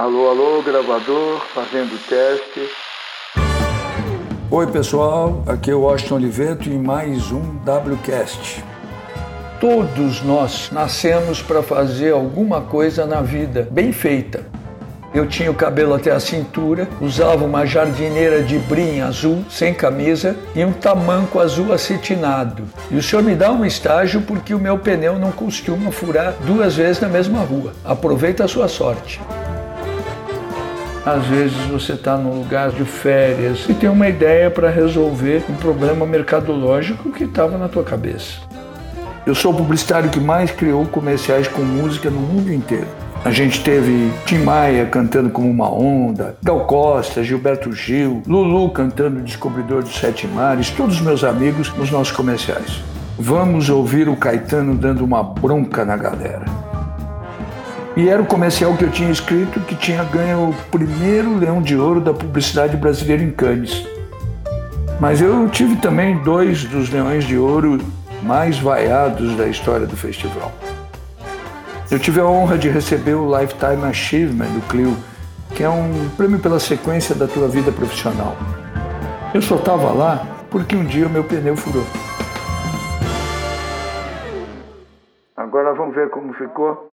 Alô, alô, gravador, fazendo teste. Oi, pessoal, aqui é o Washington Oliveto em mais um WCast. Todos nós nascemos para fazer alguma coisa na vida bem feita. Eu tinha o cabelo até a cintura, usava uma jardineira de brim azul, sem camisa, e um tamanco azul acetinado. E o senhor me dá um estágio porque o meu pneu não costuma furar duas vezes na mesma rua. Aproveita a sua sorte. Às vezes você está num lugar de férias e tem uma ideia para resolver um problema mercadológico que estava na tua cabeça. Eu sou o publicitário que mais criou comerciais com música no mundo inteiro. A gente teve Tim Maia cantando como uma onda, Gal Costa, Gilberto Gil, Lulu cantando Descobridor dos Sete Mares, todos meus amigos nos nossos comerciais. Vamos ouvir o Caetano dando uma bronca na galera. E era o comercial que eu tinha escrito que tinha ganho o primeiro Leão de Ouro da publicidade brasileira em Cannes. Mas eu tive também dois dos Leões de Ouro mais vaiados da história do festival. Eu tive a honra de receber o Lifetime Achievement do Clio, que é um prêmio pela sequência da tua vida profissional. Eu só estava lá porque um dia o meu pneu furou. Agora vamos ver como ficou.